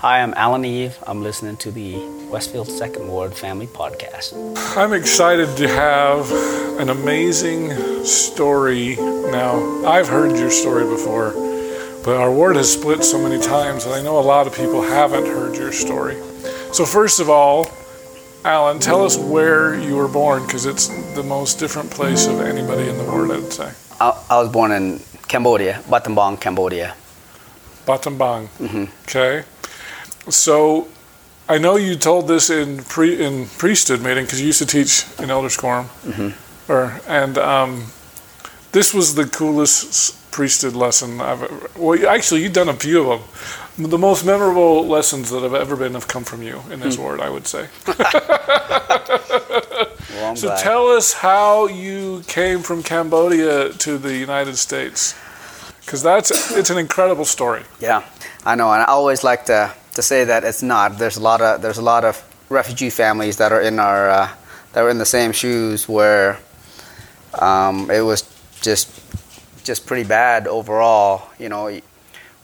Hi, I'm Alain Eav. I'm listening to the Westfield Second Ward Family Podcast. I'm excited to have an amazing story. Now, I've heard your story before, but our ward has split so many times that I know a lot of people haven't heard your story. So, first of all, Alain, tell us where you were born because it's the most different place of anybody in the world, I'd say. I, I was born in Cambodia, Battambang, Cambodia. Battambang. Mm-hmm. Okay. So I know you told this in pre in priesthood meeting because you used to teach in elders quorum, Mm-hmm. or and um, this was the coolest priesthood lesson I've ever. Well, actually, you've done a few of them. The most memorable lessons that have ever been have come from you in this Hmm. ward, I would say. Well, So glad. tell us how you came from Cambodia to the United States, because that's it's an incredible story. Yeah, I know, and I always like to, to say that it's not. There's a lot of there's a lot of refugee families that are in our uh, that were in the same shoes where um, it was just just pretty bad overall. You know,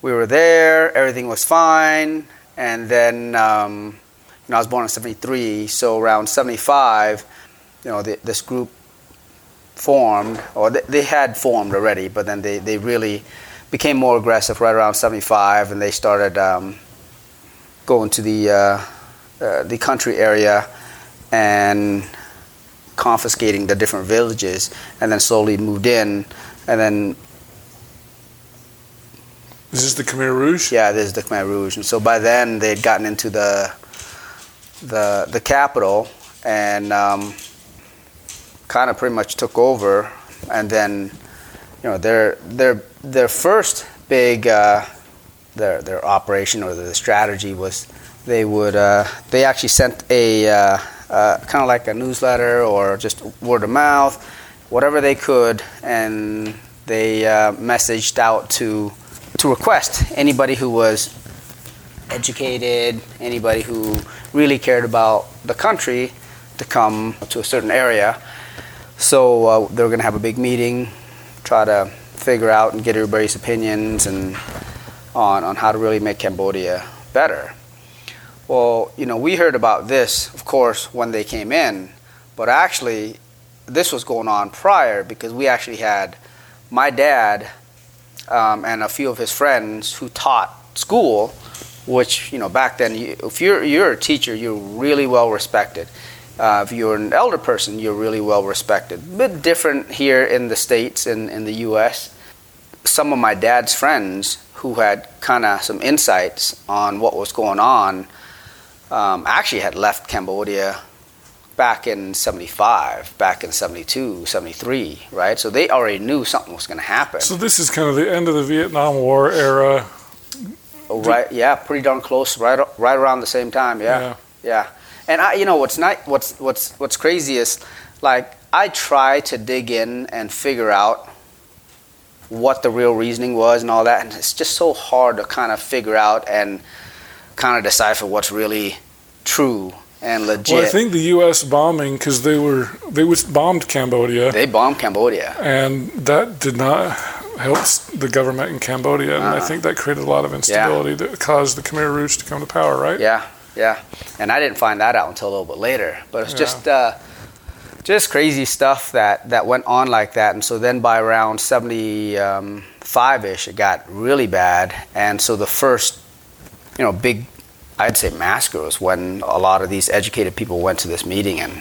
we were there, everything was fine, and then um, you know I was born in '73, so around '75, you know the, this group formed, or they, they had formed already, but then they, they really became more aggressive right around 75 and they started um, going to the uh, uh, the country area and confiscating the different villages and then slowly moved in and then this Is this the Khmer Rouge? yeah this is the Khmer Rouge and so by then they'd gotten into the the the capital and um, kind of pretty much took over and then you know their their their first big uh, their their operation or the strategy was they would uh, they actually sent a uh, uh, kind of like a newsletter or just word of mouth whatever they could and they uh, messaged out to to request anybody who was educated anybody who really cared about the country to come to a certain area. So uh, they were going to have a big meeting, try to figure out and get everybody's opinions and on on how to really make Cambodia better. Well, you know, we heard about this, of course, when they came in, but actually, this was going on prior because we actually had my dad um, and a few of his friends who taught school, which you know back then, if you're you're a teacher, you're really well respected. Uh, if you're an elder person, you're really well respected. A bit different here in the States and in the US. Some of my dad's friends who had kind of some insights on what was going on um, actually had left Cambodia back in 75, back in 72, 73, right? So they already knew something was going to happen. So this is kind of the end of the Vietnam War era. Oh, right, yeah, pretty darn close, right, right around the same time, yeah. Yeah. Yeah, and I, you know, what's not, what's what's what's crazy is, like, I try to dig in and figure out what the real reasoning was and all that, and it's just so hard to kind of figure out and kind of decipher what's really true and legit. Well, I think the U.S. bombing because they were they was bombed Cambodia, they bombed Cambodia. and that did not help the government in Cambodia, and I Uh-uh. think that created a lot of instability that caused the Khmer Rouge to come to power. Right? Yeah, yeah. And I didn't find that out until a little bit later. But it's Yeah. just uh, just crazy stuff that, that went on like that. And so then by around 75 ish, it got really bad. And so the first, you know, big, I'd say massacre was when a lot of these educated people went to this meeting and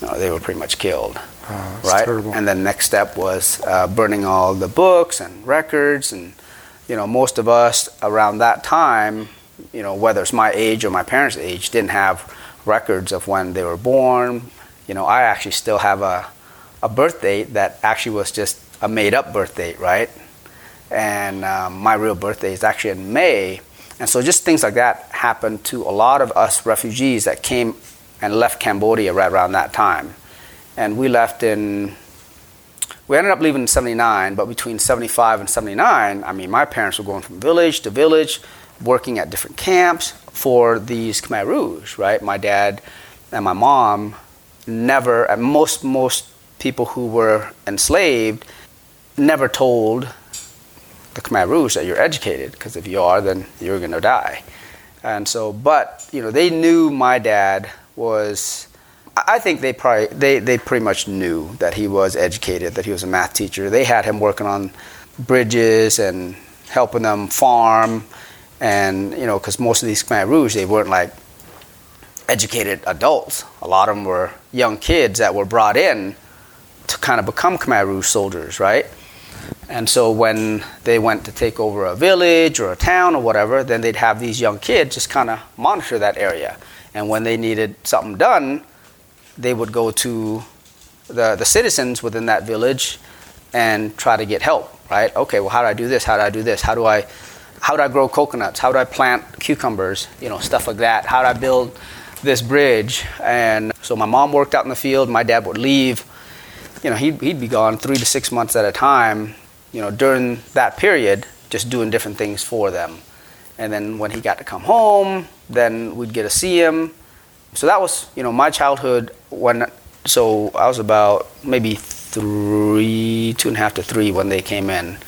you know, they were pretty much killed. Oh, right? terrible. And then next step was uh, burning all the books and records, and you know, most of us around that time, you know, whether it's my age or my parents' age, didn't have records of when they were born. You know, I actually still have a a birth date that actually was just a made up birth date, right? And um, my real birthday is actually in May. And so just things like that happened to a lot of us refugees that came and left Cambodia right around that time. And we left in, we ended up leaving in 79, but between 75 and 79, I mean, my parents were going from village to village, working at different camps for these Khmer Rouge, right? My dad and my mom never, most, most people who were enslaved never told the Khmer Rouge that you're educated, because if you are, then you're going to die. And so, but you know, they knew my dad was. I I think they probably they, they pretty much knew that he was educated, that he was a math teacher. They had him working on bridges and helping them farm, and you know, because most of these Khmer Rouge, they weren't like educated adults. A lot of them were young kids that were brought in to kind of become Khmer Rouge soldiers, right? And so when they went to take over a village or a town or whatever, then they'd have these young kids just kind of monitor that area. And when they needed something done, they would go to the, the citizens within that village and try to get help, right? Okay, well, how do I do this? How do I do this? How do I, how do I grow coconuts? How do I plant cucumbers? You know, stuff like that. How do I build this bridge? And so my mom worked out in the field. My dad would leave. You know, he'd, he'd be gone three to six months at a time you know, during that period, just doing different things for them. And then when he got to come home, then we'd get to see him. So that was, you know, my childhood when, so I was about maybe three, two and a half to three when they came in.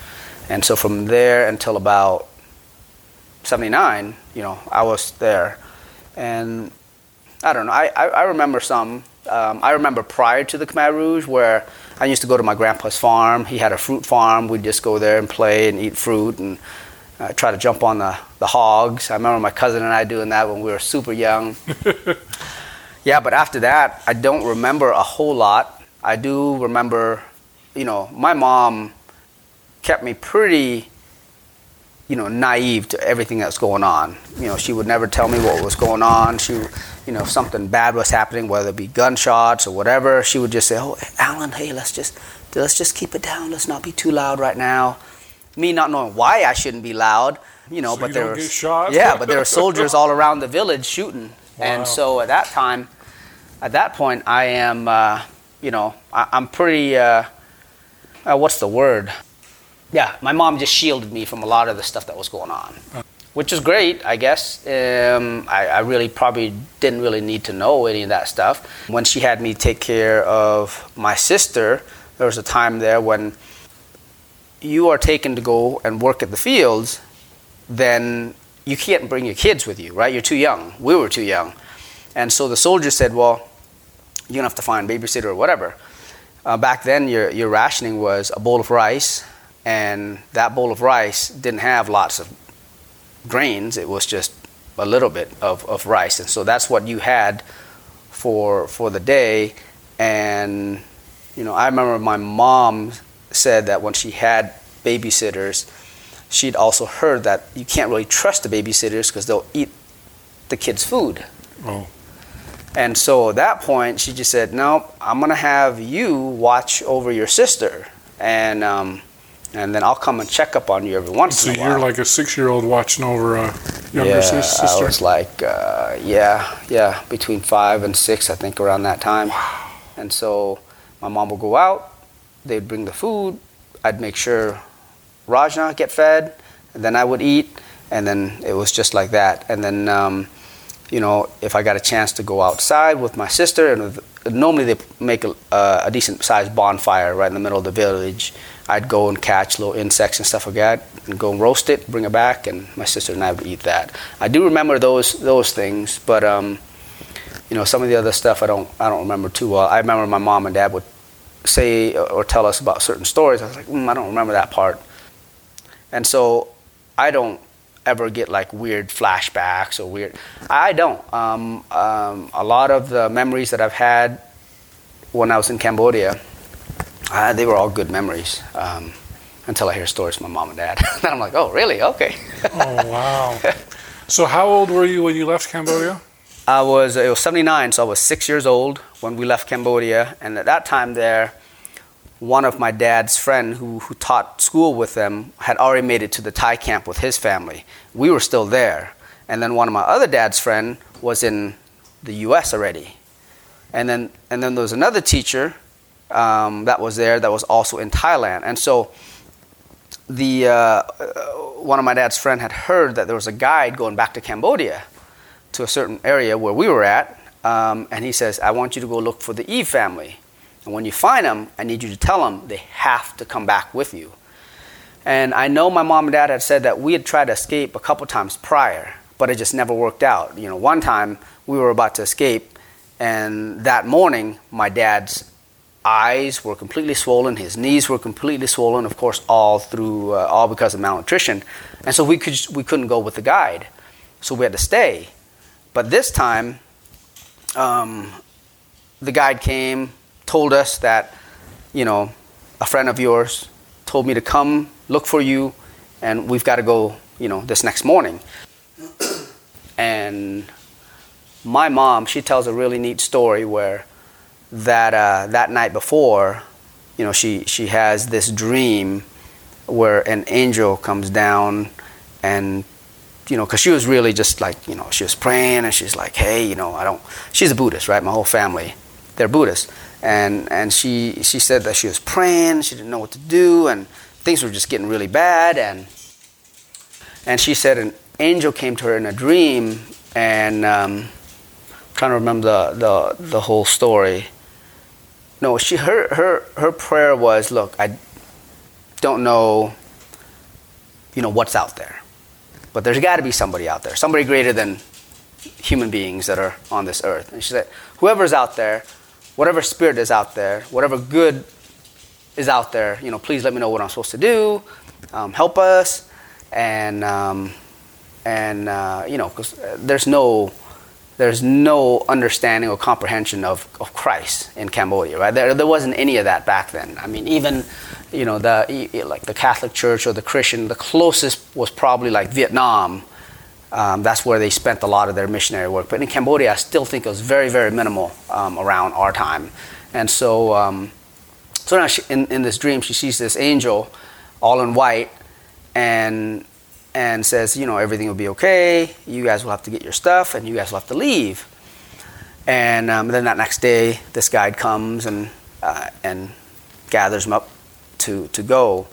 And so from there until about 79, you know, I was there. And I don't know, I, I, I remember some. Um, I remember prior to the Khmer Rouge where I used to go to my grandpa's farm. He had a fruit farm. We'd just go there and play and eat fruit and uh, try to jump on the, the hogs. I remember my cousin and I doing that when we were super young. yeah, but after that, I don't remember a whole lot. I do remember, you know, my mom kept me pretty, you know, naive to everything that's going on. You know, she would never tell me what was going on. She, you know, if something bad was happening, whether it be gunshots or whatever, she would just say, "Oh, Alain, hey, let's just let's just keep it down. Let's not be too loud right now." Me not knowing why I shouldn't be loud, you know, So but you there were yeah, but there were soldiers all around the village shooting, Wow. and so at that time, at that point, I am, uh, you know, I, I'm pretty. Uh, uh, what's the word? Yeah, my mom just shielded me from a lot of the stuff that was going on, which is great, I guess. Um, I, I really probably didn't really need to know any of that stuff. When she had me take care of my sister, there was a time there when you are taken to go and work at the fields, then you can't bring your kids with you, right? You're too young. We were too young. And so the soldier said, well, you're going to have to find a babysitter or whatever. Uh, back then, your, your rationing was a bowl of rice, and that bowl of rice didn't have lots of grains. It was just a little bit of, of rice, and so that's what you had for for the day. And you know, I remember my mom said that when she had babysitters, she'd also heard that you can't really trust the babysitters because they'll eat the kids' food. Oh. And so at that point, she just said, "No, I'm gonna have you watch over your sister, and um, and then I'll come and check up on you every once So in a while." So you're like a six-year-old watching over a younger yeah, sister. I was like, uh, yeah, yeah, between five and six, I think, around that time. Wow. And so my mom would go out, they'd bring the food, I'd make sure Rajna get fed, and then I would eat, and then it was just like that. And then, um, you know, if I got a chance to go outside with my sister, and with, normally they make a, uh, a decent sized bonfire right in the middle of the village. I'd go and catch little insects and stuff like that, and go and roast it, bring it back, and my sister and I would eat that. I do remember those those things, but um, you know, some of the other stuff I don't I don't remember too well. I remember my mom and dad would say or tell us about certain stories. I was like, mm, I don't remember that part, and so I don't ever get like weird flashbacks or weird. I don't. Um, um, a lot of the memories that I've had when I was in Cambodia, uh, they were all good memories. Um, until I hear stories from my mom and dad, then I'm like, oh, really? Okay. oh wow. So how old were you when you left Cambodia? I was it was 79, so I was six years old when we left Cambodia, and at that time there, one of my dad's friend who, who taught school with them had already made it to the Thai camp with his family. We were still there, and then one of my other dad's friend was in the U.S. already, and then and then there was another teacher um, that was there that was also in Thailand, and so the uh, uh, one of my dad's friend had heard that there was a guide going back to Cambodia to a certain area where we were at, um, and he says, "I want you to go look for the Eav family, and when you find them, I need you to tell them they have to come back with you." And I know my mom and dad had said that we had tried to escape a couple times prior, but it just never worked out. You know, one time we were about to escape, and that morning my dad's eyes were completely swollen, his knees were completely swollen, of course, all through uh, all because of malnutrition, and so we could we couldn't go with the guide, so we had to stay. But this time, um, the guide came, told us that, you know, a friend of yours told me to come look for you, and we've got to go, you know, this next morning. and my mom, she tells a really neat story where that uh, that night before, you know, she she has this dream where an angel comes down and you know, because she was really just like, you know, she was praying and she's like, hey, you know, I don't. She's a Buddhist, right? My whole family, they're Buddhists, and and she she said that she was praying, she didn't know what to do, and things were just getting really bad, and and she said an angel came to her in a dream, and um, I'm trying to remember the the the whole story. No, she her her her prayer was, look, I don't know, you know, what's out there but there's got to be somebody out there, somebody greater than human beings that are on this earth. And she said, whoever's out there, whatever spirit is out there, whatever good is out there, you know, please let me know what I'm supposed to do. Um, help us, and um, and uh, you know, because there's no there's no understanding or comprehension of, of Christ in Cambodia, right? There, there wasn't any of that back then. I mean, even you know, the like the Catholic Church or the Christian, the closest was probably like Vietnam. Um, that's where they spent a lot of their missionary work. But in Cambodia, I still think it was very, very minimal um, around our time. And so, um, so now she, in, in this dream, she sees this angel, all in white, and and says, you know, everything will be okay. You guys will have to get your stuff, and you guys will have to leave. And um, then that next day, this guide comes and uh, and gathers them up to, to go.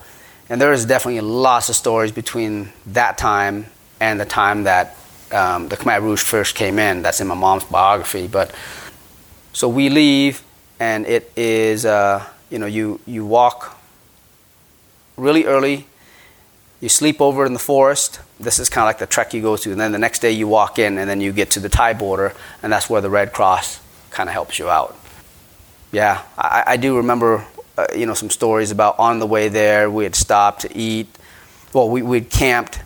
And there is definitely lots of stories between that time and the time that um, the Khmer Rouge first came in. That's in my mom's biography. But so we leave, and it is, uh, you know, you, you walk really early, you sleep over in the forest. This is kind of like the trek you go to. And then the next day you walk in, and then you get to the Thai border, and that's where the Red Cross kind of helps you out. Yeah, I, I do remember uh, you know, some stories about on the way there, we had stopped to eat. Well, we, we'd camped.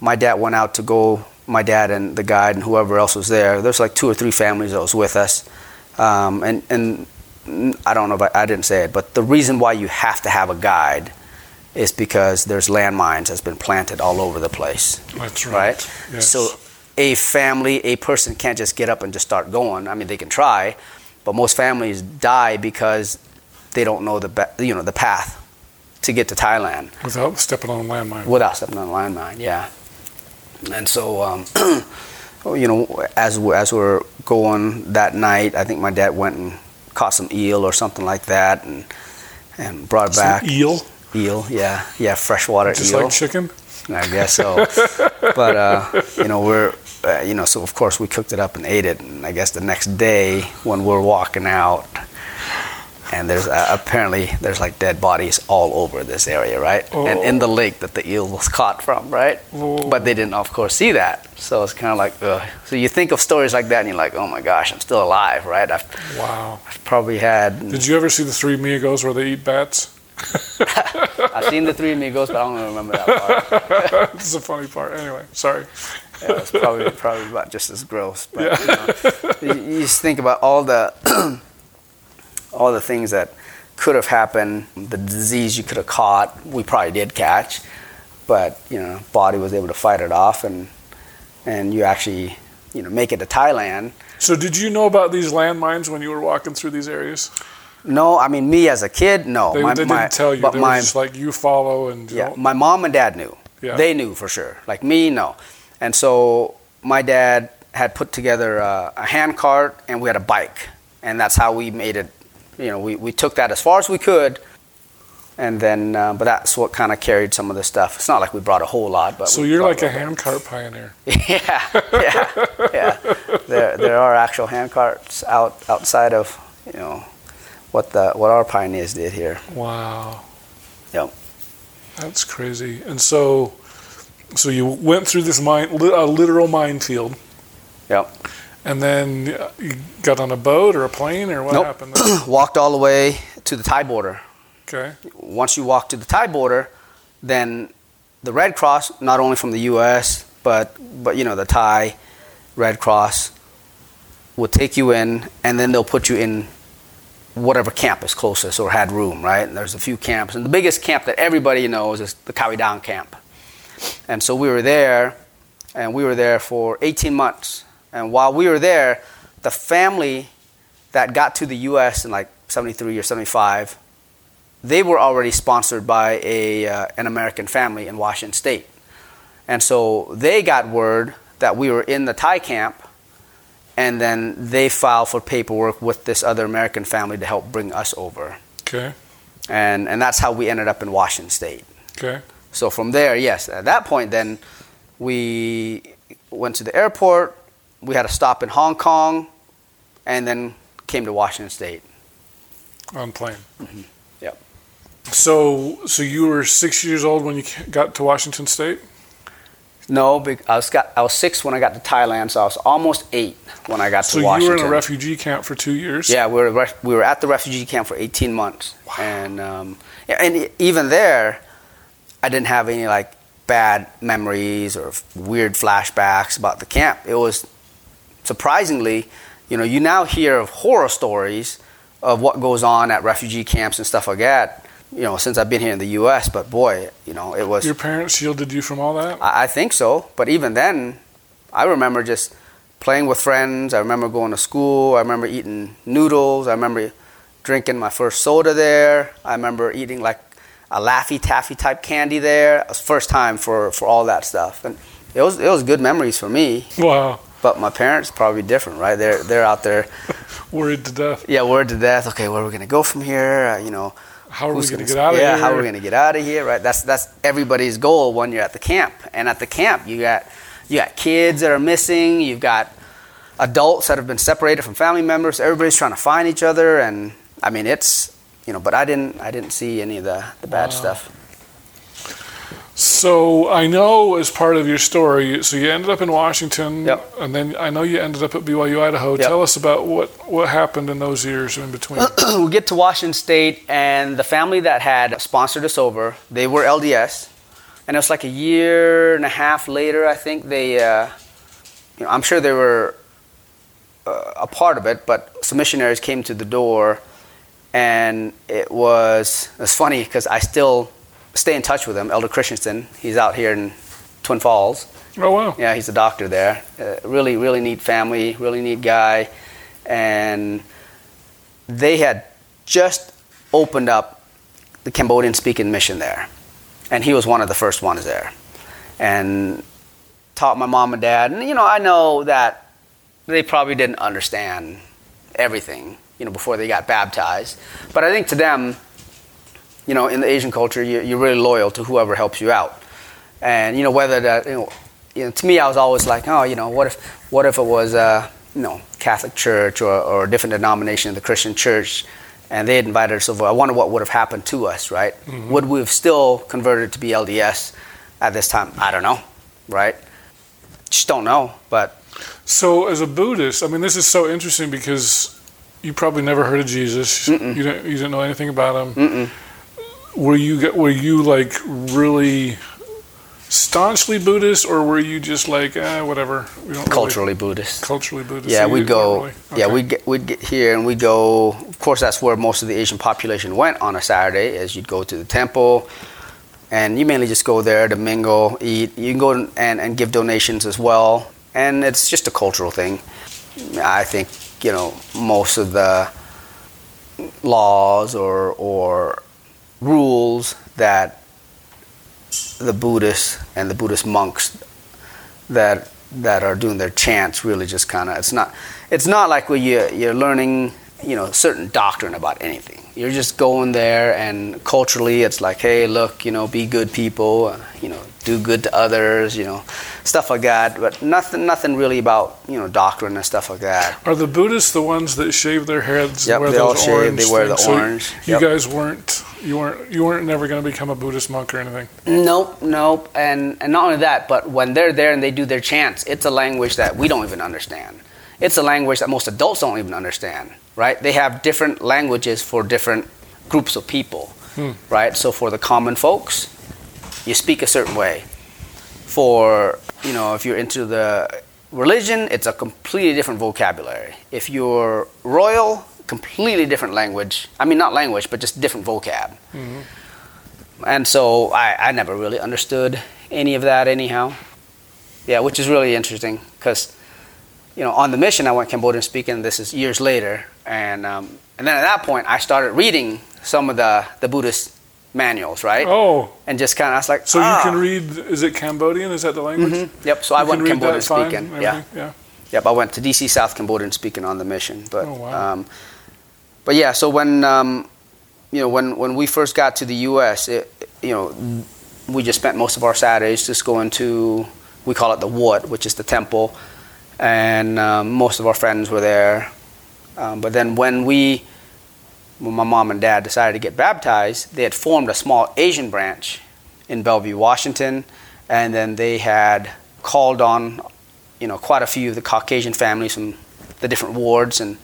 My dad went out to go, my dad and the guide and whoever else was there. There's like two or three families that was with us. Um, and, and I don't know if I, I didn't say it, but the reason why you have to have a guide is because there's landmines that's been planted all over the place. That's right. right? Yes. So a family, a person can't just get up and just start going. I mean, they can try, but most families die because they don't know the you know the path to get to Thailand without stepping on a landmine. Without stepping on a landmine, yeah. And so, um, you know, as we, as we're going that night, I think my dad went and caught some eel or something like that, and and brought some back eel. Eel, yeah, yeah, freshwater Just eel. like chicken. I guess so. but uh, you know, we're uh, you know, so of course we cooked it up and ate it, and I guess the next day when we're walking out and there's uh, apparently there's like dead bodies all over this area, right? Oh. And in the oh. lake that the eel was caught from, right? Oh. But they didn't, of course, see that. So it's kind of like, ugh. so you think of stories like that, and you're like, oh my gosh, I'm still alive, right? I've, wow. I've probably had. Did you ever see the Three Amigos where they eat bats? I've seen the Three Amigos, but I don't remember that part. this is a funny part. Anyway, sorry. yeah, it's probably probably about just as gross. But yeah. you, know, you, you just think about all the all the things that could have happened, the disease you could have caught, we probably did catch, but you know, body was able to fight it off, and and you actually, you know, make it to Thailand. So, did you know about these landmines when you were walking through these areas? No, I mean me as a kid, no. They, my, they didn't tell you. But they my, just like you follow and. Yeah, my mom and dad knew. Yeah. They knew for sure. Like me, no. And so my dad had put together a, a hand cart and we had a bike, and that's how we made it you know, we, we took that as far as we could, and then, uh, but that's what kind of carried some of the stuff. It's not like we brought a whole lot, but so you're like a hand cart pioneer. yeah, yeah, yeah. There, there are actual hand carts out outside of you know what the what our pioneers did here. Wow. Yep. That's crazy. And so, So you went through this mine, a literal minefield, Yep. and then you got on a boat or a plane, or what Nope. happened? There? Walked all the way to the Thai border. Okay. Once you walk to the Thai border, then the Red Cross, not only from the U.S. but but you know the Thai Red Cross, will take you in, and then they'll put you in whatever camp is closest or had room, right? And there's a few camps, and the biggest camp that everybody knows is the Khao-I-Dang camp. And so we were there, and we were there for 18 months. And while we were there, the family that got to the U.S. in like 73 or 75, they were already sponsored by a, uh, an American family in Washington State. And so they got word that we were in the Thai camp, and then they file for paperwork with this other American family to help bring us over. Okay. And, and that's how we ended up in Washington State. Okay. So from there, yes, at that point, then we went to the airport. We had a stop in Hong Kong, and then came to Washington State. On plane. Mm-hmm. Yep. So, so you were six years old when you got to Washington State. No, I was got, I was six when I got to Thailand, so I was almost eight when I got So to you were in a refugee camp for two years. Yeah, we were we were at the refugee camp for 18 months, wow. and um, and even there, I didn't have any like bad memories or weird flashbacks about the camp. It was surprisingly, you know, you now hear of horror stories of what goes on at refugee camps and stuff like that. You know, since I've been here in the U.S., but boy, you know, it was. Your parents shielded you from all that. I I think so. But even then, I remember just playing with friends. I remember going to school. I remember eating noodles. I remember drinking my first soda there. I remember eating like a Laffy Taffy type candy there. It was first time for, for all that stuff. And it was, it was good memories for me. Wow. But my parents probably different, right? They're, they're out there, Worried to death. yeah, worried to death. Okay, where are we going to go from here? Uh, you know, How are we Who's going to gonna- get out of yeah, here? Yeah, how are we going to get out of here? Right. That's that's everybody's goal when you're at the camp. And at the camp, you got you got kids that are missing. You've got adults that have been separated from family members. Everybody's trying to find each other, and I mean it's you know. But I didn't I didn't see any of the the bad Wow. stuff. So I know as part of your story, so you ended up in Washington, Yep. and then I know you ended up at BYU Idaho. Yep. Tell us about what what happened in those years in between. we get to Washington State, and the family that had sponsored us over, they were LDS, and it was like a year and a half later, I think they, uh, you know, I'm sure they were uh, a part of it, but some missionaries came to the door, and it was it's funny because I still stay in touch with him, Elder Christensen. He's out here in Twin Falls. oh wow. Yeah, he's a doctor there. Uh, really, really neat family, really neat guy. And they had just opened up the Cambodian speaking mission there. And he was one of the first ones there. And taught my mom and dad. And, you know, I know that they probably didn't understand everything, you know, before they got baptized. But I think to them, you know, in the Asian culture, you- you're really loyal to whoever helps you out. And, you know, whether that, you know, you know, to me, I was always like, oh, you know, what if, what if it was, uh, you know, Catholic Church or, or a different denomination of the Christian Church, and they had invited us over? I wonder what would have happened to us, right? Would we have still converted to be LDS at this time? I don't know, right? Just don't know. But So as a Buddhist, I mean, this is so interesting because you probably never heard of Jesus. You didn't you didn't know anything about him. mm-mm. Were you were you like really staunchly Buddhist, or were you just like eh, whatever? We don't really- culturally Buddhist. culturally Buddhist. Yeah, so we'd go. really- Yeah, okay. we get we'd get here and we'd go. Of course, that's where most of the Asian population went on a Saturday. as you'd go to the temple, and you mainly just go there to mingle, eat. You can go and and give donations as well, and it's just a cultural thing. I think you know most of the laws or or rules that the Buddhists and the Buddhist monks that that are doing their chants really just kind of it's not it's not like where you you're learning you know certain doctrine about anything you're just going there and culturally it's like hey look you know be good people you know do good to others you know stuff like that but nothing nothing really about you know doctrine and stuff like that Are the Buddhists the ones that shave their heads Yep, and wear they all shave, orange they wear the things? So orange, you yep. guys weren't You weren't you weren't never going to become a Buddhist monk or anything. Nope, nope. And and not only that, but when they're there and they do their chants, it's a language that we don't even understand. It's a language that most adults don't even understand, right? They have different languages for different groups of people, hmm. right? So for the common folks, you speak a certain way. For you know, if you're into the religion, it's a completely different vocabulary. If you're royal, completely different language. I mean, not language, but just different vocab. And so I, I never really understood any of that, anyhow. Yeah, which is really interesting because, you know, on the mission I went Cambodian speaking. This is years later, and um, and then at that point I started reading some of the the Buddhist manuals, right? Oh, And just kind of I was like, so ah. you can read? Is it Cambodian? Is that the language? Mhm. Yep. So I went Cambodian that fine speaking. Yeah. yeah. Yep, I went to DC South Cambodian speaking on the mission. But Oh, wow. um, but yeah, so when um, you know when when we first got to the U.S., it, you know we just spent most of our Saturdays just going to we call it the Wat, which is the temple, and um, most of our friends were there. Um, but then when we when my mom and dad decided to get baptized, they had formed a small Asian branch in Bellevue, Washington, and then they had called on you know, quite a few of the Caucasian families from the different wards, and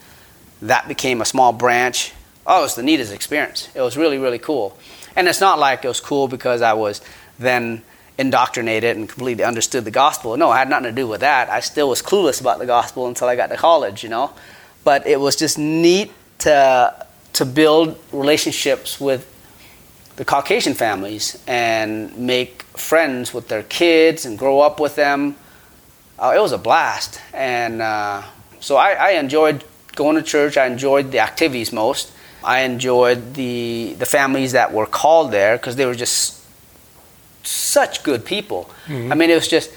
that became a small branch. Oh, it was the neatest experience. It was really, really cool. And it's not like it was cool because I was then indoctrinated and completely understood the gospel. No, I had nothing to do with that. I still was clueless about the gospel until I got to college, you know. But it was just neat to to build relationships with the Caucasian families and make friends with their kids and grow up with them uh, it was a blast. And uh, so I, I enjoyed going to church. I enjoyed the activities most. I enjoyed the the families that were called there because they were just such good people. I mean, it was just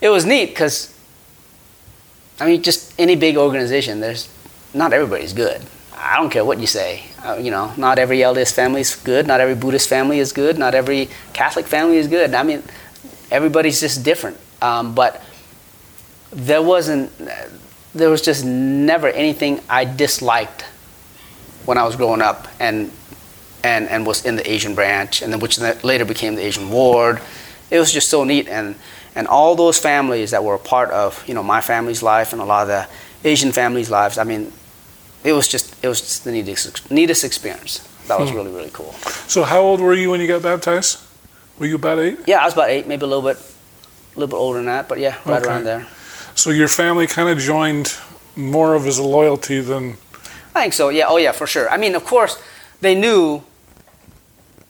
it was neat because I mean, just any big organization, there's not everybody's good. I don't care what you say. Uh, you know, not every LDS family is good. Not every Buddhist family is good. Not every Catholic family is good. I mean, everybody's just different. Um, but there wasn't there was just never anything I disliked when I was growing up and and and was in the Asian branch and then which later became the Asian ward. It was just so neat and and all those families that were a part of you know my family's life and a lot of the Asian families' lives. I mean, it was just it was just the neatest neatest experience. That was hmm. really really cool. So how old were you when you got baptized? Were you about eight? Yeah, I was about eight, maybe a little bit a little bit older than that, but yeah, right Okay. around there. So your family kind of joined more of as a loyalty than I think so. Yeah. Oh, yeah, for sure. I mean, of course, they knew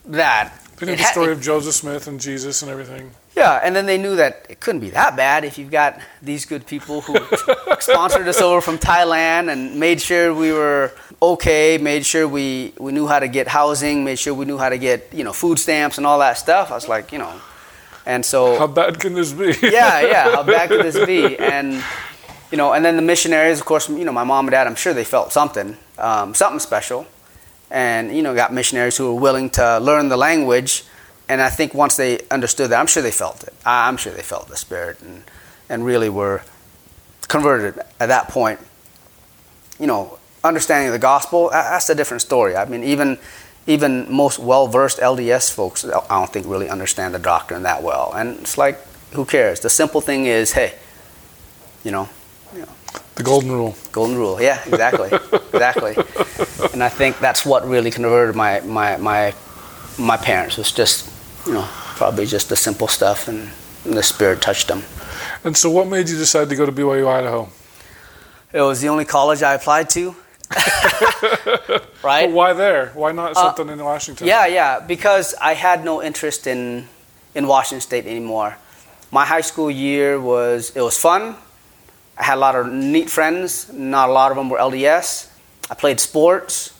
that. they knew the story of Joseph Smith and Jesus and everything. Yeah, and then they knew that it couldn't be that bad if you've got these good people who sponsored us over from Thailand and made sure we were okay, made sure we, we knew how to get housing, made sure we knew how to get you know food stamps and all that stuff. I was like, you know, and so How bad can this be? yeah, yeah. How bad can this be? And you know, and then the missionaries, of course, you know, my mom and dad. I'm sure they felt something, um, something special, and you know, got missionaries who were willing to learn the language. And I think once they understood that, I'm sure they felt it. I'm sure they felt the spirit, and and really were converted at that point. You know, understanding the gospel, that's a different story. I mean, even even most well-versed LDS folks, I don't think really understand the doctrine that well. And it's like, who cares? The simple thing is, hey, you know, The golden rule. golden rule. Yeah, exactly, exactly. And I think that's what really converted my my my my parents was just, you know, probably just the simple stuff, and, and the spirit touched them. And so what made you decide to go to BYU Idaho? It was the only college I applied to. right? But why there? Why not something in Washington? Uh, Yeah, yeah, because I had no interest in in Washington State anymore. My high school year was it was fun. I had a lot of neat friends. Not a lot of them were LDS. I played sports.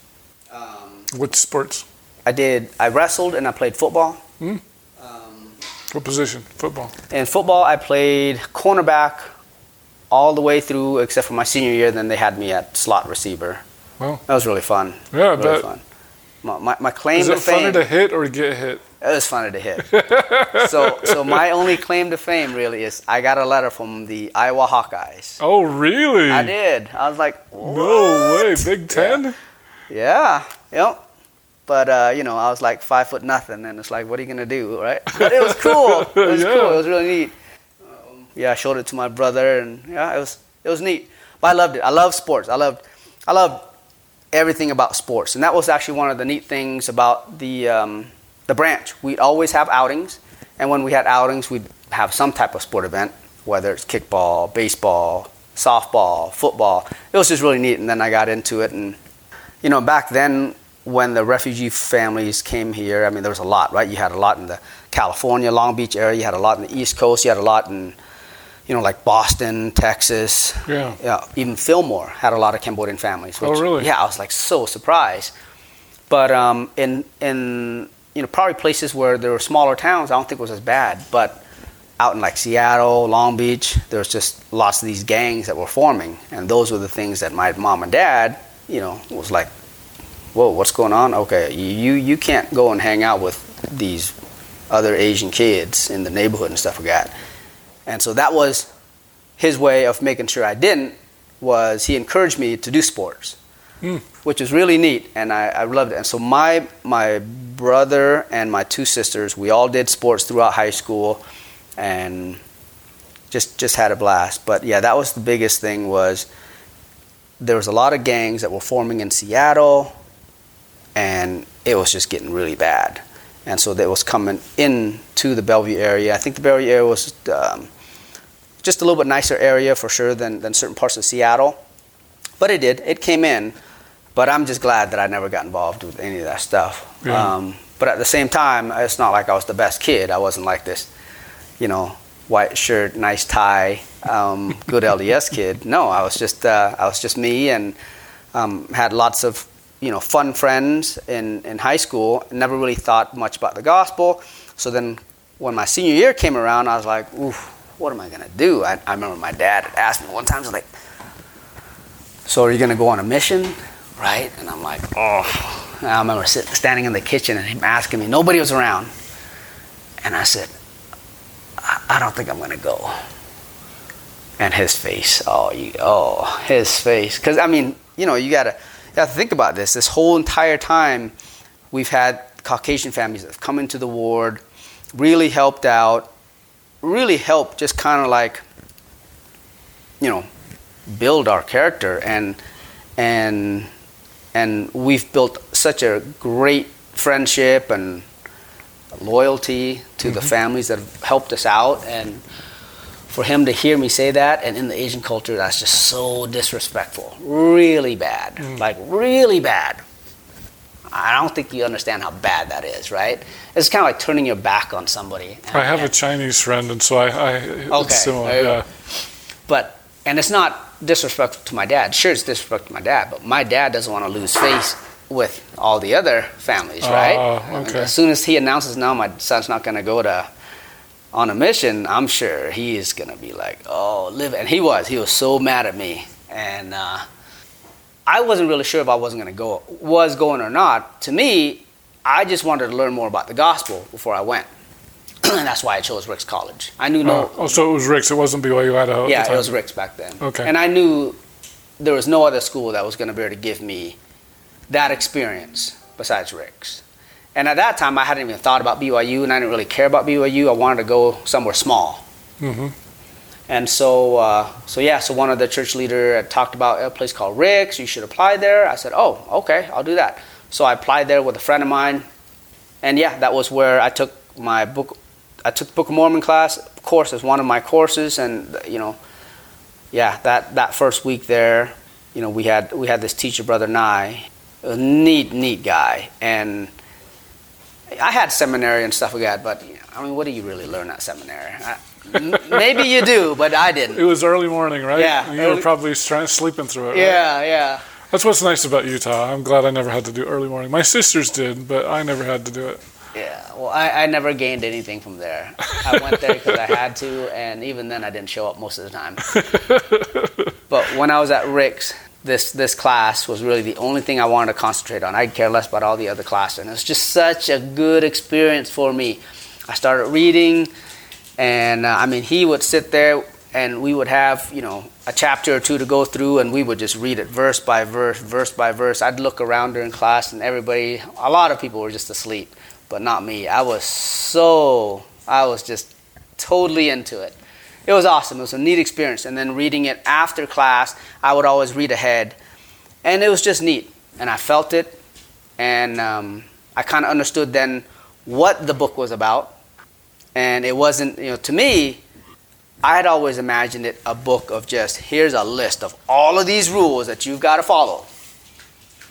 Um, Which sports? I did. I wrestled and I played football. Hmm. Um, What position? Football. in football, I played cornerback all the way through, except for my senior year. Then they had me at slot receiver. Wow. That was really fun. Yeah, I really bet. fun. My, my, my claim Is to it fame. funner to hit or get hit? It was funny to hit. so, so my only claim to fame really is I got a letter from the Iowa Hawkeyes. Oh, really? I did. I was like, No way. Big Ten? Yeah. Yep. but uh, you know, I was like five foot nothing, and it's like, what are you gonna do, right? But it was cool. It was Yeah. cool. It was really neat. Um, yeah, I showed it to my brother, and yeah, it was it was neat. But I loved it. I love sports. I loved I loved everything about sports, and that was actually one of the neat things about the um, the branch. We'd always have outings, and when we had outings, we'd have some type of sport event, whether it's kickball, baseball, softball, football. It was just really neat, and then I got into it, and you know, back then when the refugee families came here, I mean, there was a lot, right? You had a lot in the California, Long Beach area. You had a lot in the East Coast. You had a lot in, you know, like Boston, Texas. Yeah. Yeah. Even Fillmore had a lot of Cambodian families. Oh, really? Yeah, I was like so surprised. But um, in in you know probably places where there were smaller towns, I don't think it was as bad. But out in like Seattle, Long Beach, there was just lots of these gangs that were forming, and those were the things that my mom and dad, you know, was like, "Whoa, what's going on? Okay, you you can't go and hang out with these other Asian kids in the neighborhood and stuff like that." And so that was his way of making sure I didn't. Was he encouraged me to do sports, Hmm. which was really neat, and I, I loved it. And so my my brother and my two sisters, we all did sports throughout high school, and just just had a blast. But yeah, that was the biggest thing was there was a lot of gangs that were forming in Seattle, and it was just getting really bad. And so that was coming into the Bellevue area. I think the Bellevue area was um, just a little bit nicer area for sure than, than certain parts of Seattle. But it did. It came in. But I'm just glad that I never got involved with any of that stuff. Yeah. Um, but at the same time, it's not like I was the best kid. I wasn't like this, you know, white shirt, nice tie, um, good LDS kid. No, I was just uh, I was just me, and um, had lots of you know fun friends in in high school. Never really thought much about the gospel. So then, when my senior year came around, I was like, "Oof, what am I gonna do?" I, I remember my dad asked me one time, he was like, "So are you gonna go on a mission?" Right? And I'm like, "Oh." And I remember sitting, standing in the kitchen and him asking me. Nobody was around, and I said, I, I don't think I'm gonna go. And his face, oh, you, oh, his face, because I mean, you know, you you gotta think about this. This whole entire time, we've had Caucasian families that have come into the ward, really helped out, really helped, just kind of like, you know, build our character, and and and we've built such a great friendship and loyalty to the mm-hmm. families that have helped us out. And for him to hear me say that and in the asian culture that's just so disrespectful. Really bad. Mm. Like really bad i don't think you understand how bad that is right it's kind of like turning your back on somebody I have a Chinese friend, and so I, I Okay, similar. Yeah. but and it's not disrespectful to my dad sure it's disrespectful to my dad but my dad doesn't want to lose face with all the other families right mean, okay. as soon as he announces now my son's not going to go to on a mission i'm sure he is going to be like oh live and he was he was so mad at me and uh, i wasn't really sure if i wasn't going to go was going or not to me i just wanted to learn more about the gospel before i went and that's why i chose Ricks college i knew no Oh, oh, so it was Ricks. It wasn't BYU Idaho. at the yeah, it was Ricks back then. Okay. And I knew there was no other school that was going to be able to give me that experience besides Ricks. And at that time, I hadn't even thought about BYU, and I didn't really care about BYU. I wanted to go somewhere small. Mhm. And so, uh, so yeah, so one of the church leader talked about a place called Ricks. You should apply there. I said, oh, okay, I'll do that. So I applied there with a friend of mine, and yeah, that was where I took my book. I took the Book of Mormon class course as one of my courses, and you know, yeah, that that first week there, you know, we had we had this teacher, brother Nye, a neat, neat guy, and I had seminary and stuff like that, but I mean, what do you really learn at seminary? I, maybe you do, but I didn't. It was early morning, right? Yeah, you were probably sleeping through it. right? Yeah, yeah. That's what's nice about Utah. I'm glad I never had to do early morning. My sisters did, but I never had to do it. Yeah, well, I, I never gained anything from there. I went there because I had to, and even then, I didn't show up most of the time. but when I was at Ricks, this this class was really the only thing I wanted to concentrate on. I'd care less about all the other classes, and it was just such a good experience for me. I started reading, and uh, I mean, he would sit there and we would have you know a chapter or two to go through, and we would just read it verse by verse, verse by verse. I'd look around during class, and everybody, a lot of people were just asleep, but not me. I was so, I was just totally into it. It was awesome. It was a neat experience. And then reading it after class, I would always read ahead, and it was just neat. And I felt it, and um, I kind of understood then what the book was about. And it wasn't, you know, to me, I had always imagined it a book of just here's a list of all of these rules that you've got to follow,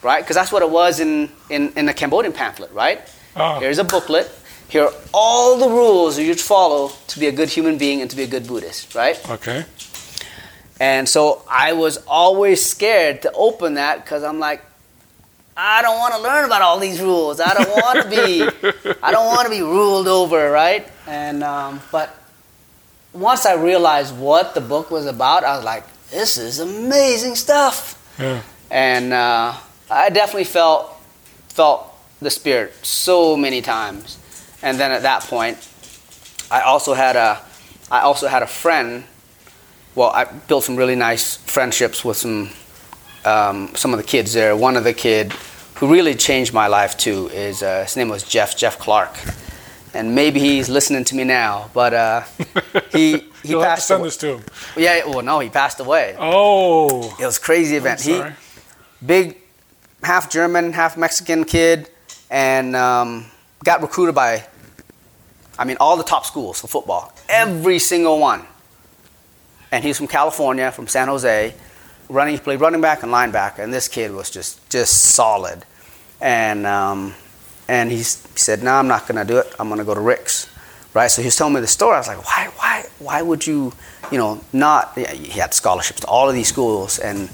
right? Because that's what it was in, in, in the Cambodian pamphlet, right? Ah. Here's a booklet. Here are all the rules you should follow to be a good human being and to be a good Buddhist, right? Okay. And so I was always scared to open that because I'm like, I don't want to learn about all these rules. I don't want to be, I don't want to be ruled over, right? And um, but once I realized what the book was about, I was like, this is amazing stuff. Yeah. And uh, I definitely felt felt the spirit so many times. And then at that point, I also had a I also had a friend. Well, I built some really nice friendships with some um, some of the kids there. One of the kid who really changed my life too is uh, his name was Jeff Jeff Clark, and maybe he's listening to me now. But uh, he he You'll have to passed send away. this to him. Yeah, well, no, he passed away. Oh. It was a crazy event. sorry. He big, half German, half Mexican kid, and um, got recruited by, I mean, all the top schools for football, every single one. And he's from California, from San Jose, running. He played running back and linebacker, and this kid was just just solid. And um, and he said, "No, I'm not going to do it. I'm going to go to Ricks." Right. So he was telling me the story. I was like, "Why? Why? Why would you, you know, not?" yeah, He had scholarships to all of these schools, and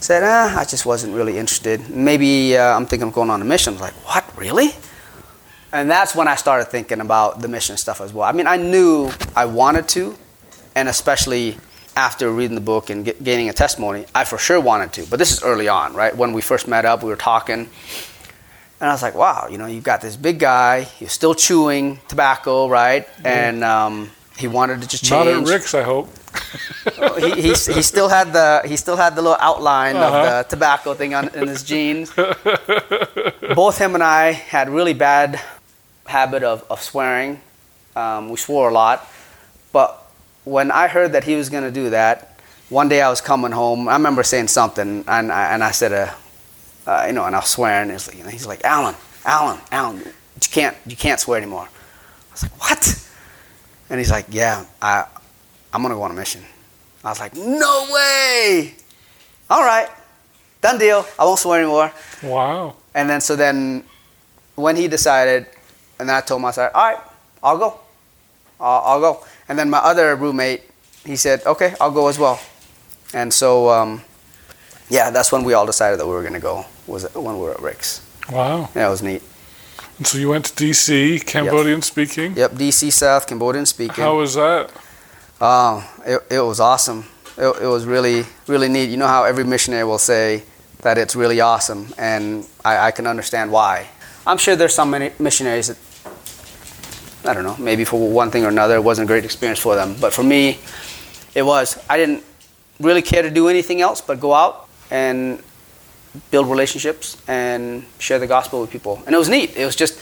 said, ah, I just wasn't really interested. Maybe uh, I'm thinking of going on a mission. I was like, what, really? And that's when I started thinking about the mission stuff as well. I mean, I knew I wanted to, and especially after reading the book and get, gaining a testimony, I for sure wanted to. But this is early on, right? When we first met up, we were talking, and I was like, wow, you know, you've got this big guy, he's still chewing tobacco, right? And um, he wanted to just change Not at Ricks, I hope. he, he, he still had the he still had the little outline Uh-huh. of the tobacco thing on in his jeans. Both him and I had really bad habit of, of swearing. Um, we swore a lot, but when I heard that he was going to do that, one day I was coming home. I remember saying something, and I, and I said, uh, uh, you know, and I was swearing. He's like, he's like, Alain, Alain, Alain, you can't you can't swear anymore. I was like, what? And he's like, yeah, I, I'm gonna go on a mission. I was like, no way. All right, done deal. I won't swear anymore. Wow. And then so then, when he decided, and then I told him, I said, all right, I'll go. I'll, I'll go. And then my other roommate, he said, okay, I'll go as well. And so, um, yeah, that's when we all decided that we were gonna go. Was when we were at Ricks. Wow. Yeah, it was neat. And so you went to D.C., Cambodian speaking. Yep, DC South, Cambodian speaking. How was that? Oh, it, it was awesome. It, it was really, really neat. You know how every missionary will say that it's really awesome, and I, I can understand why. I'm sure there's some many missionaries that, I don't know, maybe for one thing or another, it wasn't a great experience for them. But for me, it was. I didn't really care to do anything else but go out and build relationships and share the gospel with people. And it was neat. It was just,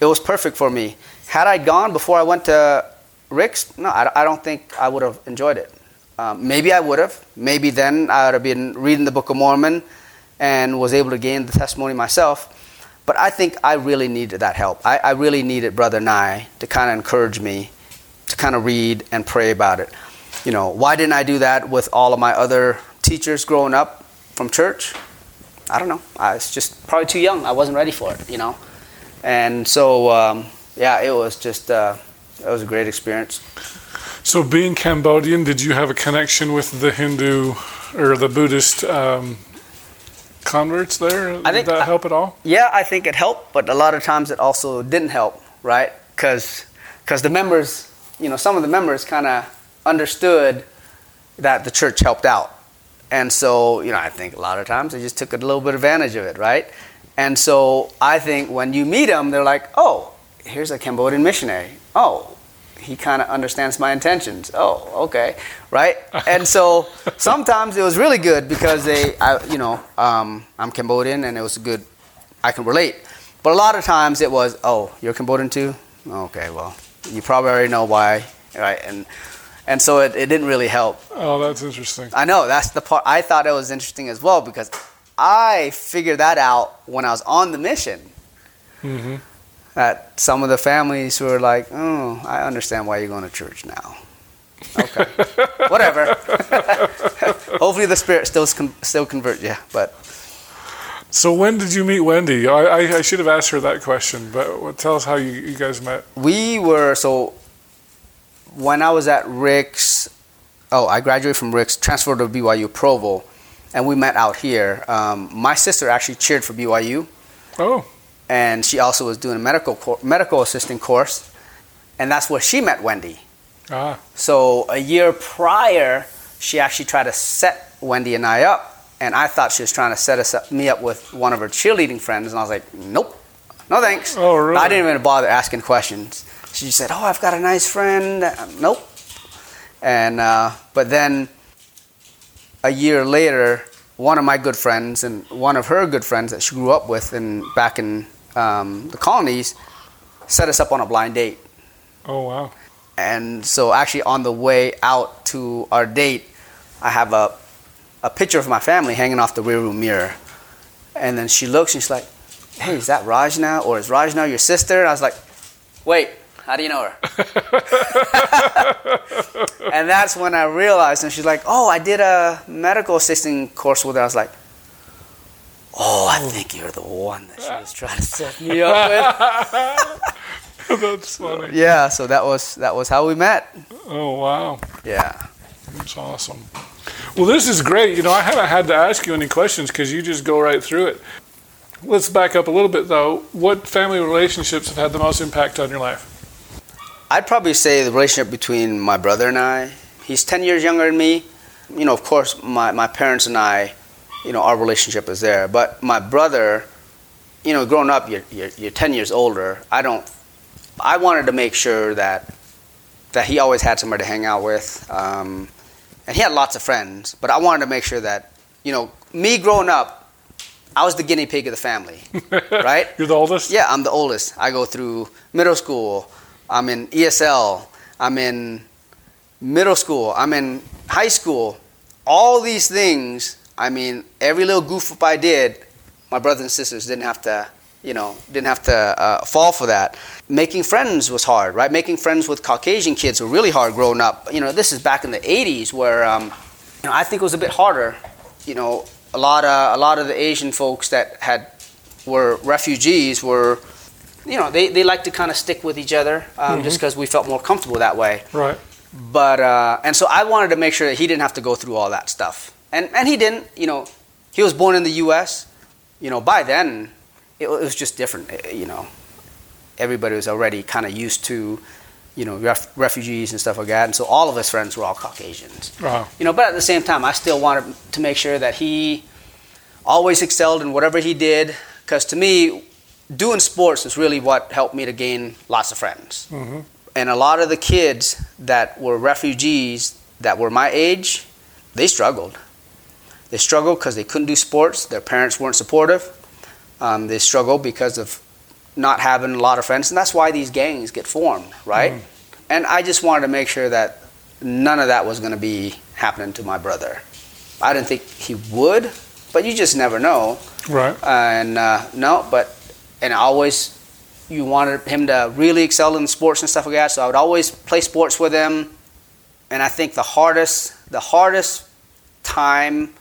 it was perfect for me. Had I gone before I went to Ricks, no, I, don't think I would have enjoyed it. Um, maybe I would have. Maybe then I would have been reading the Book of Mormon and was able to gain the testimony myself. But I think I really needed that help. I, I really needed Brother Nye to kind of encourage me to kind of read and pray about it. You know, why didn't I do that with all of my other teachers growing up from church? I don't know. I was just probably too young. I wasn't ready for it, you know. And so, um, yeah, it was just uh, it was a great experience. So, being Cambodian, did you have a connection with the Hindu or the Buddhist um, converts there? I Did that help at all? Yeah, I think it helped, but a lot of times it also didn't help, right? Because the members, you know, some of the members kind of understood that the church helped out. And so, you know, I think a lot of times they just took a little bit advantage of it, right? And so I think when you meet them, they're like, oh, here's a Cambodian missionary. Oh, he kind of understands my intentions. Oh, okay, right. and so sometimes it was really good because they, I, you know, um, I'm Cambodian and it was good. I can relate. But a lot of times it was, oh, you're Cambodian too. Okay, well, you probably already know why, right? And and so it, it didn't really help. Oh, that's interesting. I know that's the part I thought it was interesting as well because I figured that out when I was on the mission. hmm That some of the families were like, "Oh, I understand why you're going to church now." Okay, whatever. Hopefully, the spirit still con- still convert you. But So when did you meet Wendy? I, I, I should have asked her that question, but tell us how you, you guys met. we were so when I was at Ricks. Oh, I graduated from Ricks, transferred to BYU Provo, and we met out here. Um, my sister actually cheered for BYU. Oh, and she also was doing a medical medical assisting course, and that's where she met Wendy. ah, So a year prior, she actually tried to set Wendy and I up, and I thought she was trying to set us up, me up with one of her cheerleading friends, and I was like, nope, no thanks. Oh, really? I didn't even bother asking questions. She said, oh, I've got a nice friend. Uh, Nope. And uh, but then a year later, one of my good friends and one of her good friends that she grew up with in back in um, the colonies set us up on a blind date. oh wow. And so, actually, on the way out to our date, I have a, a picture of my family hanging off the rear view mirror. And then she looks and she's like, Hey, is that Rajna? Or is Rajna your sister? And I was like, Wait, how do you know her? and that's when I realized. And she's like, Oh, I did a medical assisting course with her. I was like, Oh, I think you're the one that she was trying to set me up with. that's funny. yeah, so that was that was how we met. Oh wow, Yeah. that's awesome. Well, this is great. You know, I haven't had to ask you any questions because you just go right through it. Let's back up a little bit though. What family relationships have had the most impact on your life? I'd probably say the relationship between my brother and I. He's 10 years younger than me. You know, of course, my, my parents and I, you know, our relationship is there. But my brother, you know, growing up, you're, you're, you're 10 years older. I don't, I wanted to make sure that, that he always had somebody to hang out with. Um, and he had lots of friends, but I wanted to make sure that, you know, me growing up, I was the guinea pig of the family, right? You're the oldest. Yeah, I'm the oldest. I go through middle school. I'm in ESL. I'm in middle school. I'm in high school. All these things, I mean, every little goof up I did, my brothers and sisters didn't have to, you know, didn't have to uh, fall for that. Making friends was hard, right? Making friends with Caucasian kids were really hard growing up. You know, this is back in the 80s where, um, you know, I think it was a bit harder. You know, a lot of, a lot of the Asian folks that had were refugees were, you know, they, they like to kind of stick with each other um, just because we felt more comfortable that way. Right. But uh, and so I wanted to make sure that he didn't have to go through all that stuff, and and he didn't. You know, he was born in the U.S. You know, by then it, it was just different. eh, You know, everybody was already kind of used to, you know, ref, refugees and stuff like that, and so all of his friends were all Caucasians. Wow. You know, but at the same time, I still wanted to make sure that he always excelled in whatever he did, because to me, doing sports is really what helped me to gain lots of friends. hmm And a lot of the kids that were refugees that were my age, they struggled. They struggled because they couldn't do sports. Their parents weren't supportive. Um, they struggled because of not having a lot of friends, and that's why these gangs get formed, right? Mm. And I just wanted to make sure that none of that was going to be happening to my brother. I didn't think he would, but you just never know. Right. And uh, no, but and I always you wanted him to really excel in sports and stuff like that. So I would always play sports with him. And I think the hardest the hardest time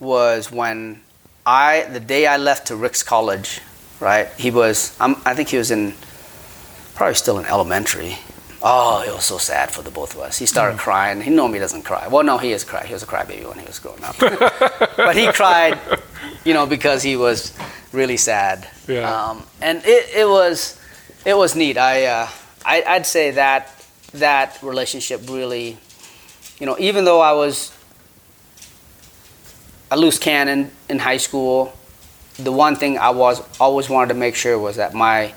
was when I the day I left to Ricks College, right? He was I'm, I think he was in probably still in elementary. Oh, it was so sad for the both of us. He started crying. He normally doesn't cry. Well, no, he is cry. He was a crybaby when he was growing up. but he cried, you know, because he was really sad. Yeah. Um, and it, it was it was neat. I, uh, I I'd say that that relationship really, you know, even though I was a loose cannon in high school, the one thing I was always wanted to make sure was that my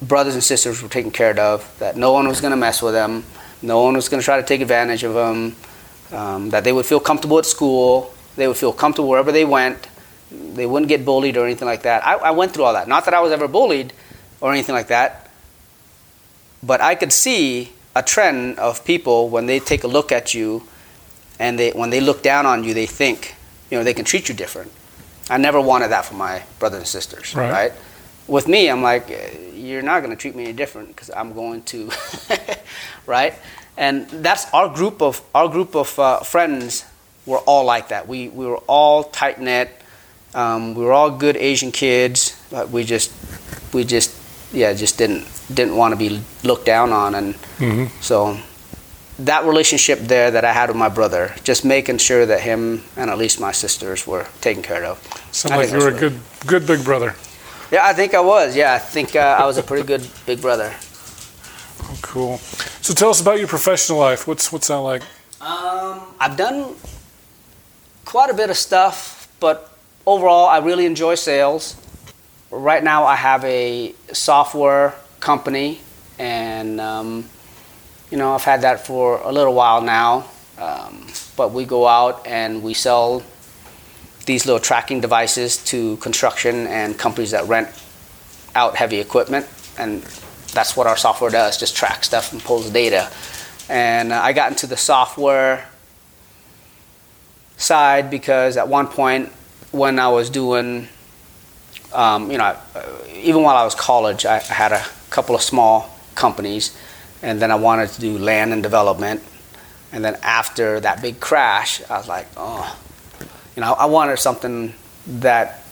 brothers and sisters were taken care of, that no one was going to mess with them, no one was going to try to take advantage of them, um, that they would feel comfortable at school, they would feel comfortable wherever they went, they wouldn't get bullied or anything like that. I, I went through all that. Not that I was ever bullied or anything like that, but I could see a trend of people when they take a look at you and they, when they look down on you, they think, you know, they can treat you different. I never wanted that for my brothers and sisters, Right. right? With me, I'm like, eh, you're not going to treat me any different because I'm going to, right? And that's our group of our group of uh, friends. Were all like that. We we were all tight knit. Um, we were all good Asian kids, but we just we just yeah just didn't didn't want to be looked down on, and hmm so that relationship there that I had with my brother, just making sure that him and at least my sisters were taken care of. Sound like you were a good, good big brother. Yeah, I think I was. Yeah, I think uh, I was a pretty good big brother. Oh, cool. So tell us about your professional life. What's what's that like? Um, I've done quite a bit of stuff, but overall, I really enjoy sales. Right now, I have a software company, and um, you know, I've had that for a little while now. Um, but we go out and we sell these little tracking devices to construction and companies that rent out heavy equipment, and that's what our software does: just track stuff and pulls data. And uh, I got into the software side because at one point when I was doing, um, you know, uh, even while I was college, I, I had a couple of small companies, and then I wanted to do land and development. And then after that big crash, I was like, oh, you know, I wanted something that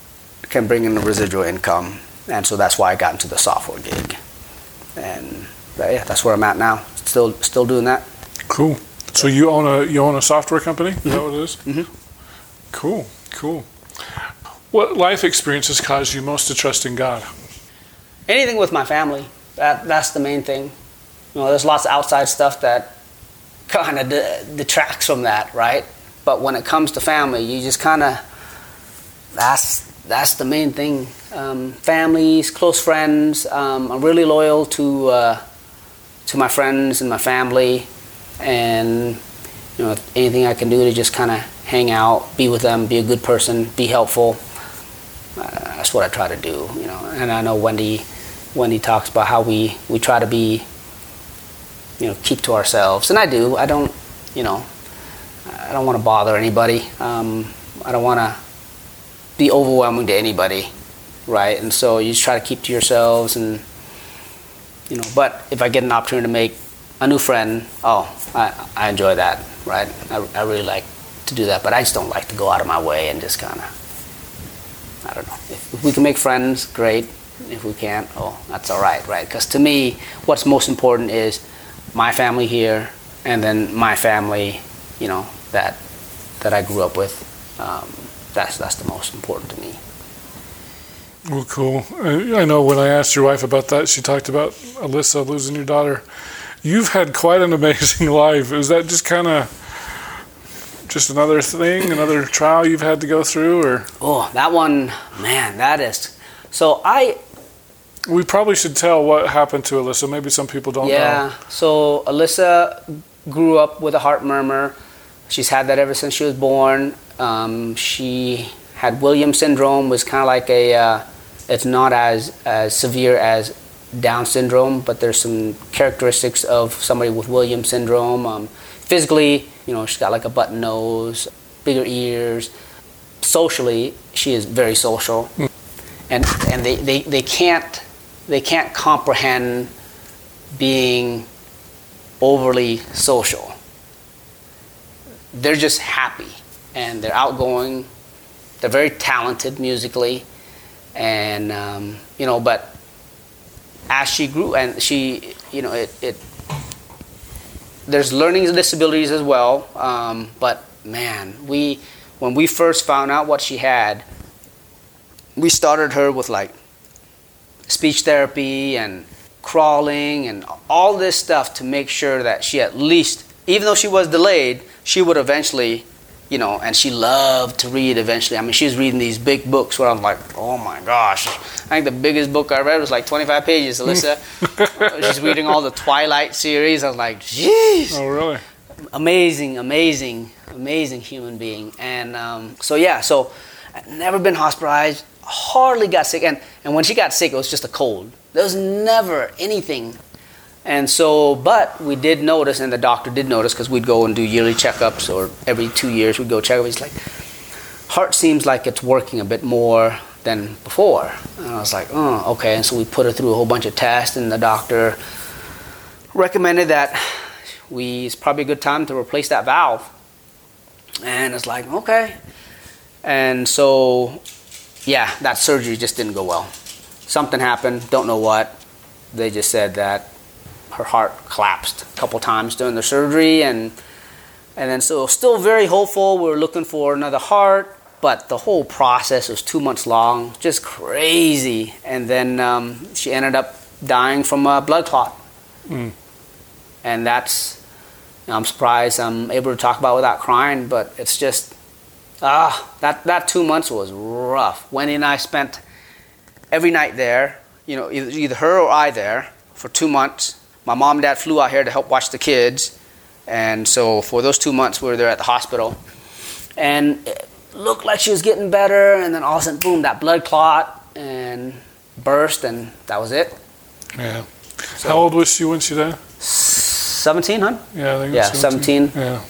can bring in the residual income, and so that's why I got into the software gig. And yeah, that's where I'm at now. Still, still doing that. Cool. So you own a you own a software company? Is that what it is? Mhm. Cool. Cool. What life experiences caused you most to trust in God? anything with my family. That that's the main thing. You know, there's lots of outside stuff that kind of de- detracts from that, right? But when it comes to family, you just kind of that's that's the main thing. Um, families, close friends. Um, I'm really loyal to uh, to my friends and my family, and you know, anything I can do to just kind of hang out, be with them, be a good person, be helpful. Uh, that's what I try to do, you know. And I know Wendy, Wendy talks about how we we try to be, you know, keep to ourselves, and I do. I don't, you know, I don't want to bother anybody. Um, I don't want to be overwhelming to anybody, right? And so you just try to keep to yourselves, and you know. But if I get an opportunity to make a new friend, oh, I, I enjoy that, right? I, I really like to do that, but I just don't like to go out of my way and just kind of, I don't know. If, if we can make friends, great. If we can't, oh, that's all right, right? Because to me, what's most important is my family here, and then my family, you know, that that I grew up with. Um, that's that's the most important to me. Well, cool. I I know when I asked your wife about that, she talked about Alyssa losing your daughter. You've had quite an amazing life. Is that just kind of just another thing, another trial you've had to go through, or Oh, that one, man, that is. So I we probably should tell what happened to Alyssa. Maybe some people don't Yeah. So Alyssa grew up with a heart murmur. She's had that ever since she was born. Um, she had Williams syndrome, was kind of like a. Uh, it's not as as severe as Down syndrome, but there's some characteristics of somebody with Williams syndrome. Um, physically, you know, she's got like a button nose, bigger ears. Socially, she is very social, and and they, they, they can't they can't comprehend being overly social. They're just happy and they're outgoing. They're very talented musically, and um, you know. But as she grew, and she, you know, it, it there's learning disabilities as well. Um, but man, we when we first found out what she had, we started her with like speech therapy and crawling and all this stuff to make sure that she at least, even though she was delayed, she would eventually you know, and she loved to read eventually. I mean, she was reading these big books where I'm like, oh my gosh. I think the biggest book I read was like 25 pages, Alyssa. She's reading all the Twilight series. I was like, jeez. Oh, really? Amazing, amazing, amazing human being. And um, so, yeah, so never been hospitalized, hardly got sick. And, and when she got sick, it was just a cold. There was never anything and so, but we did notice, and the doctor did notice, because we'd go and do yearly checkups, or every two years we'd go check up. He's like, heart seems like it's working a bit more than before. And I was like, oh, okay. And so we put her through a whole bunch of tests, and the doctor recommended that we it's probably a good time to replace that valve. And it's like, okay. And so, yeah, that surgery just didn't go well. Something happened, don't know what. They just said that her heart collapsed a couple times during the surgery, and and then so still very hopeful. We were looking for another heart, but the whole process was two months long, just crazy. And then um, she ended up dying from a blood clot, Mm. and that's I'm surprised I'm able to talk about it without crying, but it's just ah that that two months was rough. Wendy and I spent every night there, you know, either, either her or I there for two months. My mom and dad flew out here to help watch the kids, and so for those two months we were there at the hospital, and it looked like she was getting better, and then all of a sudden, boom, that blood clot and burst, and that was it. Yeah. How old was she when she died? Seventeen, huh? Yeah, I think Yeah, was 17. Yeah,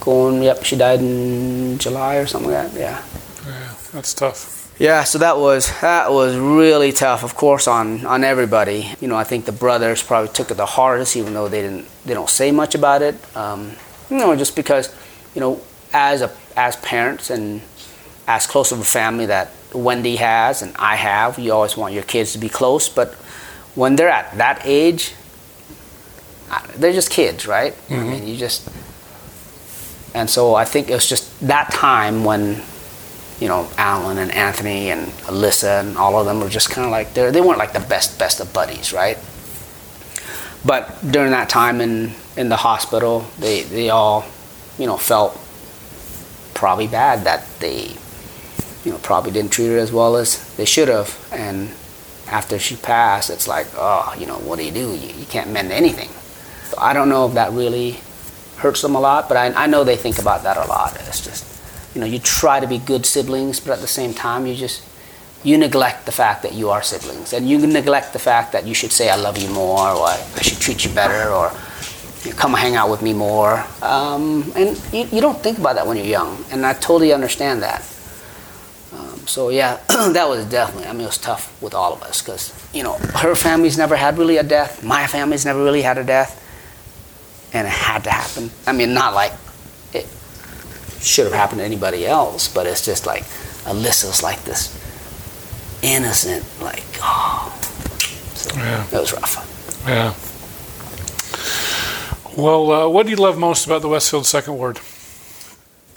Going, yep, she died in July or something like that. Yeah. yeah, that's tough. Yeah, so that was that was really tough, of course, on on everybody. You know, I think the brothers probably took it the hardest, even though they didn't they don't say much about it. Um, you know, just because, you know, as a as parents and as close of a family that Wendy has and I have, you always want your kids to be close. But when they're at that age, uh, they're just kids, right? I Mhm. mean, you just and so I think it was just that time when you know, Alan and Anthony and Alyssa and all of them were just kind of like they weren't like the best best of buddies, right? But during that time in in the hospital, they they all, you know, felt probably bad that they, you know, probably didn't treat her as well as they should have. And after she passed, it's like, oh, you know, what do you do? You, you can't mend anything. So I don't know if that really hurts them a lot, but I, I know they think about that a lot. It's just you know you try to be good siblings but at the same time you just you neglect the fact that you are siblings. And you neglect the fact that you should say i love you more or i should treat you better or you come hang out with me more. Um, and you, you don't think about that when you're young and i totally understand that. Um, so yeah that was definitely i mean it was tough with all of us because you know her family's never had really a death. My family's never really had a death and it had to happen i mean not like it should have happened to anybody else, but it's just like Alyssa's like this innocent, like oh, so Yeah. it was rough. Yeah. Well, uh, what do you love most about the Westfield Second Ward?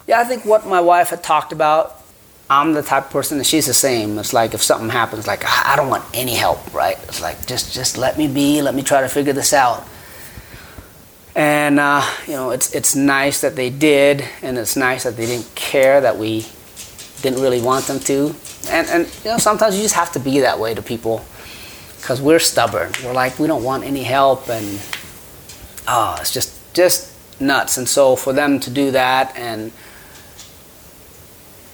Yeah, I think what my wife had talked about. I'm the type of person, and she's the same. It's like if something happens, like I don't want any help, right? It's like just just let me be, let me try to figure this out. And uh, you know, it's it's nice that they did, and it's nice that they didn't care that we didn't really want them to. And and you know, sometimes you just have to be that way to people because we're stubborn. We're like we don't want any help, and oh, it's just just nuts. And so for them to do that, and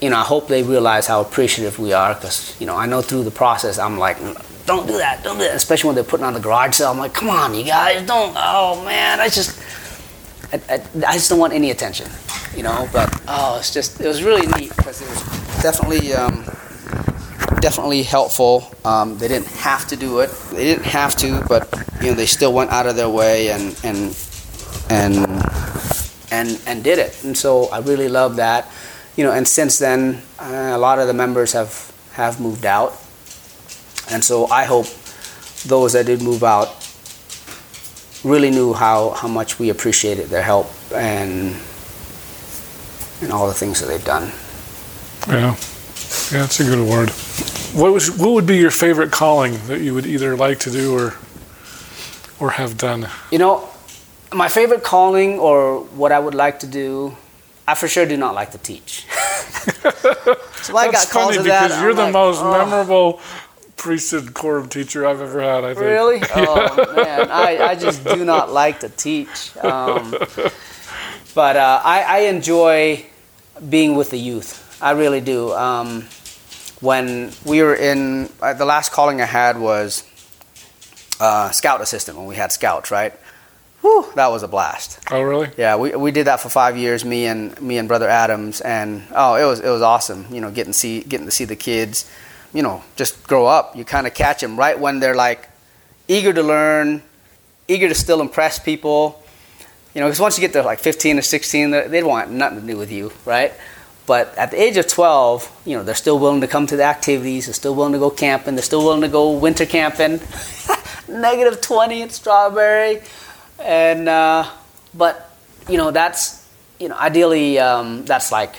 you know, I hope they realize how appreciative we are because you know I know through the process I'm like don't do that, don't do that. Especially when they're putting on the garage sale. I'm like, come on, you guys, don't. Oh man, I just, I, I, I just don't want any attention, you know. But oh, it's just, it was really neat because it was definitely, um, definitely helpful. Um, they didn't have to do it. They didn't have to, but you know, they still went out of their way and and and and and did it. And so I really love that, you know. And since then, uh, a lot of the members have have moved out. And so I hope those that did move out really knew how, how much we appreciated their help and and all the things that they've done. Yeah, yeah, it's a good award. What was what would be your favorite calling that you would either like to do or or have done? You know, my favorite calling or what I would like to do I for sure do not like to teach. so I That's got calls funny of that. because you're I'm the like, most "Oh." memorable priesthood quorum teacher I've ever had. I think. Really? Oh man, I, I just do not like to teach. Um, but uh, I, I enjoy being with the youth. I really do. Um, when we were in uh, the last calling I had was uh, scout assistant when we had scouts, right? Whew, that was a blast. Oh, really? Yeah, we, we did that for five years, me and me and brother Adams, and oh, it was it was awesome. You know, getting see getting to see the kids, you know, just grow up. You kind of catch them right when they're like eager to learn, eager to still impress people. You know, because once you get to like 15 or 16, they want nothing to do with you, right? But at the age of 12, you know, they're still willing to come to the activities. They're still willing to go camping. They're still willing to go winter camping. Negative 20 at Strawberry, and uh, but you know that's you know ideally um, that's like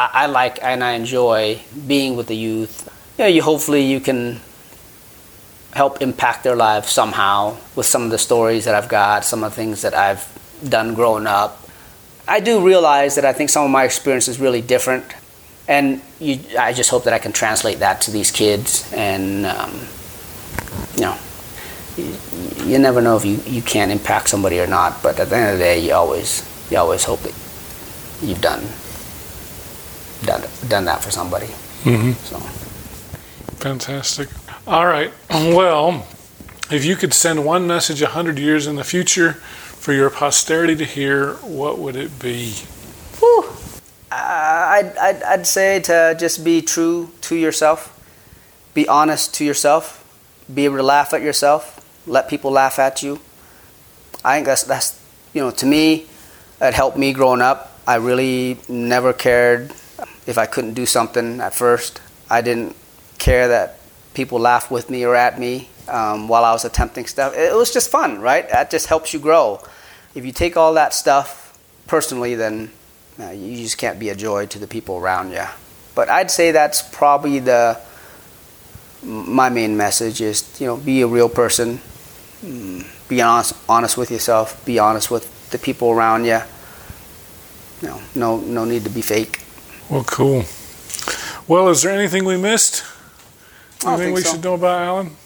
I, I like and I enjoy being with the youth. You know, you hopefully you can help impact their lives somehow with some of the stories that I've got, some of the things that I've done growing up. I do realize that I think some of my experience is really different, and you, I just hope that I can translate that to these kids. And um, you know, you, you never know if you, you can impact somebody or not. But at the end of the day, you always you always hope that you've done done done that for somebody. Mm-hmm. So. Fantastic. All right. Well, if you could send one message a hundred years in the future for your posterity to hear, what would it be? Whew. Uh, I'd, I'd, I'd say to just be true to yourself, be honest to yourself, be able to laugh at yourself, let people laugh at you. I think that's, that's you know, to me, it helped me growing up. I really never cared if I couldn't do something at first. I didn't care that people laughed with me or at me um, while I was attempting stuff. It was just fun, right? That just helps you grow. If you take all that stuff personally, then uh, you just can't be a joy to the people around you. But I'd say that's probably the my main message is you know be a real person, mm, be honest honest with yourself, be honest with the people around you. No, no, no need to be fake. Well, cool. Well, is there anything we missed? I Anything think we so. should know about Alain?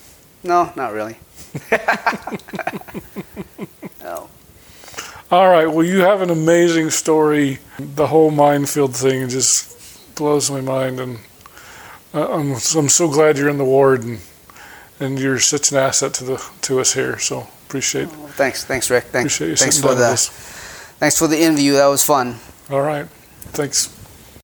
No, not really. no. All right. Well, you have an amazing story. The whole minefield thing just blows my mind, and uh, I'm I'm so glad you're in the ward, and and you're such an asset to the to us here. So appreciate Thanks, thanks, Rick. Thanks, appreciate you thanks for the thanks for the interview. That was fun. All right. Thanks.